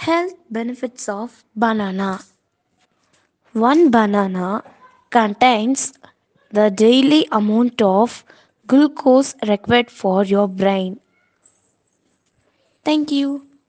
Health benefits of banana. One banana contains the daily amount of glucose required for your brain. Thank you.